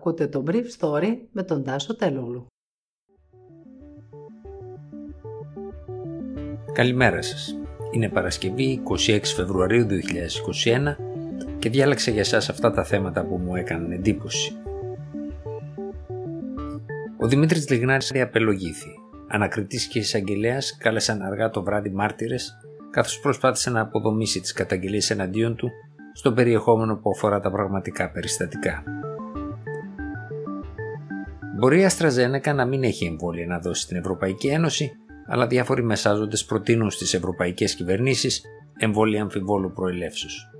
Ακούτε το Brief Story με τον Τάσο Τελούλου. Καλημέρα σας. Είναι Παρασκευή 26 Φεβρουαρίου 2021 και διάλεξα για σας αυτά τα θέματα που μου έκαναν εντύπωση. Ο Δημήτρης Λιγνάρης απελογήθη. Ανακριτής και εισαγγελέας κάλεσαν αργά το βράδυ μάρτυρες καθώς προσπάθησε να αποδομήσει τις καταγγελίες εναντίον του στο περιεχόμενο που αφορά τα πραγματικά περιστατικά. Μπορεί η Αστραζένεκα να μην έχει εμβόλια να δώσει στην Ευρωπαϊκή Ένωση, αλλά διάφοροι μεσάζοντες προτείνουν στις ευρωπαϊκές κυβερνήσεις εμβόλια αμφιβόλου προελεύσεως.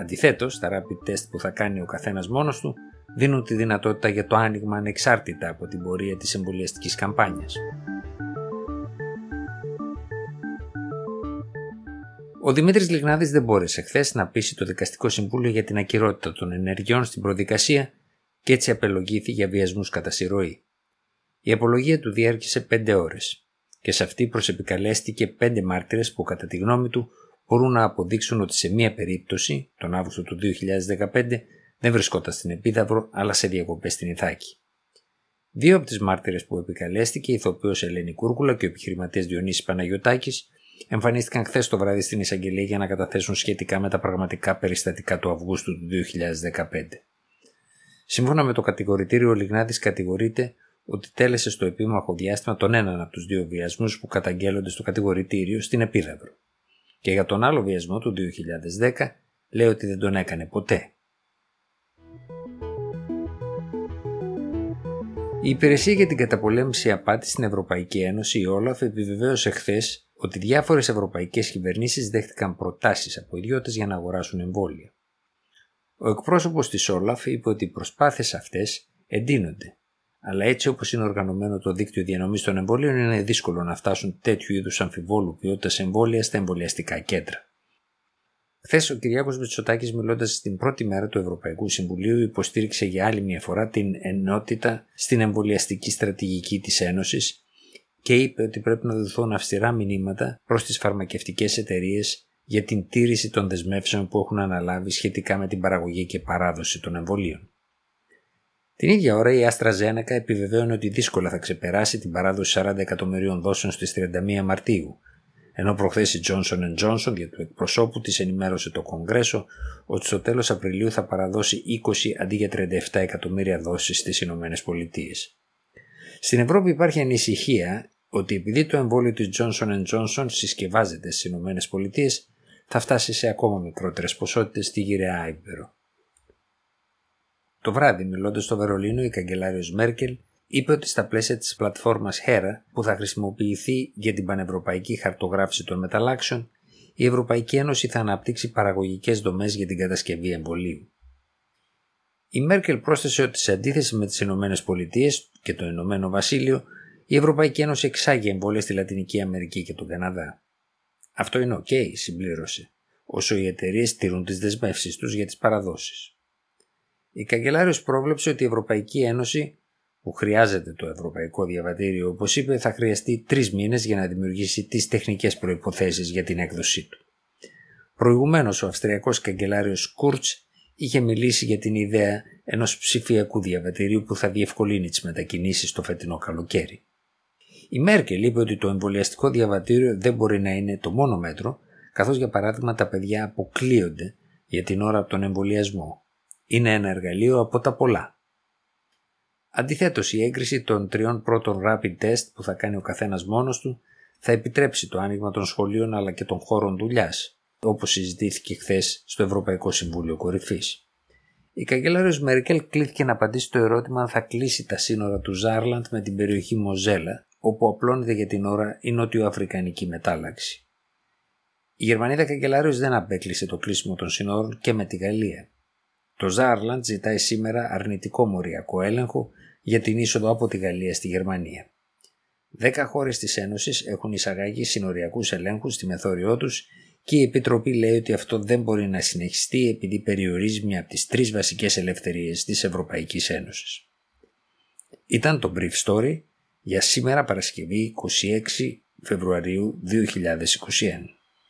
Αντιθέτως, τα rapid test που θα κάνει ο καθένας μόνος του δίνουν τη δυνατότητα για το άνοιγμα ανεξάρτητα από την πορεία της εμβολιαστικής καμπάνιας. Ο Δημήτρης Λιγνάδης δεν μπόρεσε χθες να πείσει το Δικαστικό Συμβούλιο για την ακυρότητα των ενεργειών στην προδικασία και έτσι απελογήθη για βιασμούς κατά συρροή. Η απολογία του διέρχησε πέντε ώρες και σε αυτή προσεπικαλέστηκε πέντε μάρτυρες που κατά τη γνώμη του μπορούν να αποδείξουν ότι σε μία περίπτωση, τον Αύγουστο του 2015, δεν βρισκόταν στην Επίδαυρο αλλά σε διακοπές στην Ιθάκη. Δύο από τις μάρτυρες που επικαλέστηκε, η ηθοποιός Ελένη Κούρκουλα και ο επιχειρηματίας Διονύσης Παναγιοτάκη, εμφανίστηκαν χθες το βράδυ στην εισαγγελία για να καταθέσουν σχετικά με τα πραγματικά περιστατικά του Αυγούστου του 2015. Σύμφωνα με το κατηγορητήριο, ο Λιγνάδη κατηγορείται ότι τέλεσε στο επίμαχο διάστημα τον έναν από τους δύο βιασμούς που καταγγέλλονται στο κατηγορητήριο στην Επίδαυρο. Και για τον άλλο βιασμό του 2010 λέει ότι δεν τον έκανε ποτέ. Η Υπηρεσία για την Καταπολέμηση Απάτη στην Ευρωπαϊκή Ένωση, η Όλαφ, επιβεβαίωσε χθες ότι διάφορες ευρωπαϊκές κυβερνήσεις δέχτηκαν προτάσεις από ιδιώτες για να αγοράσουν εμβόλια. Ο εκπρόσωπος της Όλαφ είπε ότι οι προσπάθειες αυτές εντείνονται, αλλά έτσι όπως είναι οργανωμένο το δίκτυο διανομής των εμβολίων, είναι δύσκολο να φτάσουν τέτοιου είδους αμφιβόλου ποιότητας εμβόλια στα εμβολιαστικά κέντρα. Χθες ο Κυριάκος Μητσοτάκης, μιλώντας στην πρώτη μέρα του Ευρωπαϊκού Συμβουλίου, υποστήριξε για άλλη μια φορά την ενότητα στην εμβολιαστική στρατηγική της Ένωσης και είπε ότι πρέπει να δοθούν αυστηρά μηνύματα προς τις φαρμακευτικές εταιρείες για την τήρηση των δεσμεύσεων που έχουν αναλάβει σχετικά με την παραγωγή και παράδοση των εμβολίων. Την ίδια ώρα η Άστρα Ζένακα επιβεβαίωνε ότι δύσκολα θα ξεπεράσει την παράδοση 40 εκατομμυρίων δόσεων στις 31 Μαρτίου, ενώ προχθές η Johnson Johnson για του εκπροσώπου της ενημέρωσε το Κογκρέσο ότι στο τέλος Απριλίου θα παραδώσει 20 αντί για 37 εκατομμύρια δόσεις στις Ηνωμένες Πολιτείες. Στην Ευρώπη υπάρχει ανησυχία ότι επειδή το εμβόλιο της Johnson Johnson συσκευάζεται στις Ηνωμένες Πολιτείες, θα φτάσει σε ακόμα μικρότερες ποσότητες στη γυραιά Ήπειρο. Το βράδυ, μιλώντας στο Βερολίνο, η καγκελάριος Μέρκελ είπε ότι στα πλαίσια της πλατφόρμας HERA που θα χρησιμοποιηθεί για την πανευρωπαϊκή χαρτογράφηση των μεταλλάξεων, η Ευρωπαϊκή Ένωση θα αναπτύξει παραγωγικές δομές για την κατασκευή εμβολίου. Η Μέρκελ πρόσθεσε ότι σε αντίθεση με τις Ηνωμένες Πολιτείες και το Ηνωμένο Βασίλειο, η Ευρωπαϊκή Ένωση εξάγει εμβόλια στη Λατινική Αμερική και τον Καναδά. Αυτό είναι OK, συμπλήρωσε, όσο οι εταιρείες στηρούν τις δεσμεύσεις τους για τις παραδόσεις. Η καγκελάριος πρόβλεψε ότι η Ευρωπαϊκή Ένωση, που χρειάζεται το Ευρωπαϊκό Διαβατήριο, όπως είπε, θα χρειαστεί τρεις μήνες για να δημιουργήσει τις τεχνικές προποθέσει για την έκδοσή του. Προηγουμένως, ο Αυστριακός καγκελάριος Κούρτς είχε μιλήσει για την ιδέα ενός ψηφιακού διαβατηρίου που θα διευκολύνει τις μετακινήσεις το φετινό καλοκαίρι. Η Μέρκελ είπε ότι το εμβολιαστικό διαβατήριο δεν μπορεί να είναι το μόνο μέτρο, καθώς για παράδειγμα τα παιδιά αποκλείονται για την ώρα από τον εμβολιασμό. Είναι ένα εργαλείο από τα πολλά. Αντιθέτως, η έγκριση των τριών πρώτων rapid test που θα κάνει ο καθένας μόνος του θα επιτρέψει το άνοιγμα των σχολείων αλλά και των χώρων δουλειάς, όπως συζητήθηκε χθες στο Ευρωπαϊκό Συμβούλιο Κορυφής. Η καγκελάριος Μέρκελ κλείθηκε να απαντήσει το ερώτημα αν θα κλείσει τα σύνορα του Ζάρλαντ με την περιοχή Μοζέλα, όπου απλώνεται για την ώρα η νότιο-αφρικανική μετάλλαξη. Η Γερμανίδα καγκελάριος δεν απέκλεισε το κλείσιμο των σύνορων και με τη Γαλλία. Το Ζάρλαντ ζητάει σήμερα αρνητικό μοριακό έλεγχο για την είσοδο από τη Γαλλία στη Γερμανία. Δέκα χώρες της Ένωσης έχουν εισαγάγει συνοριακούς ελέγχους στη μεθόριό τους και η Επιτροπή λέει ότι αυτό δεν μπορεί να συνεχιστεί επειδή περιορίζει μια από τις τρεις βασικές ελευθερίες της Ευρωπαϊκής Ένωσης. Ήταν το Brief Story για σήμερα Παρασκευή 26 Φεβρουαρίου 2021.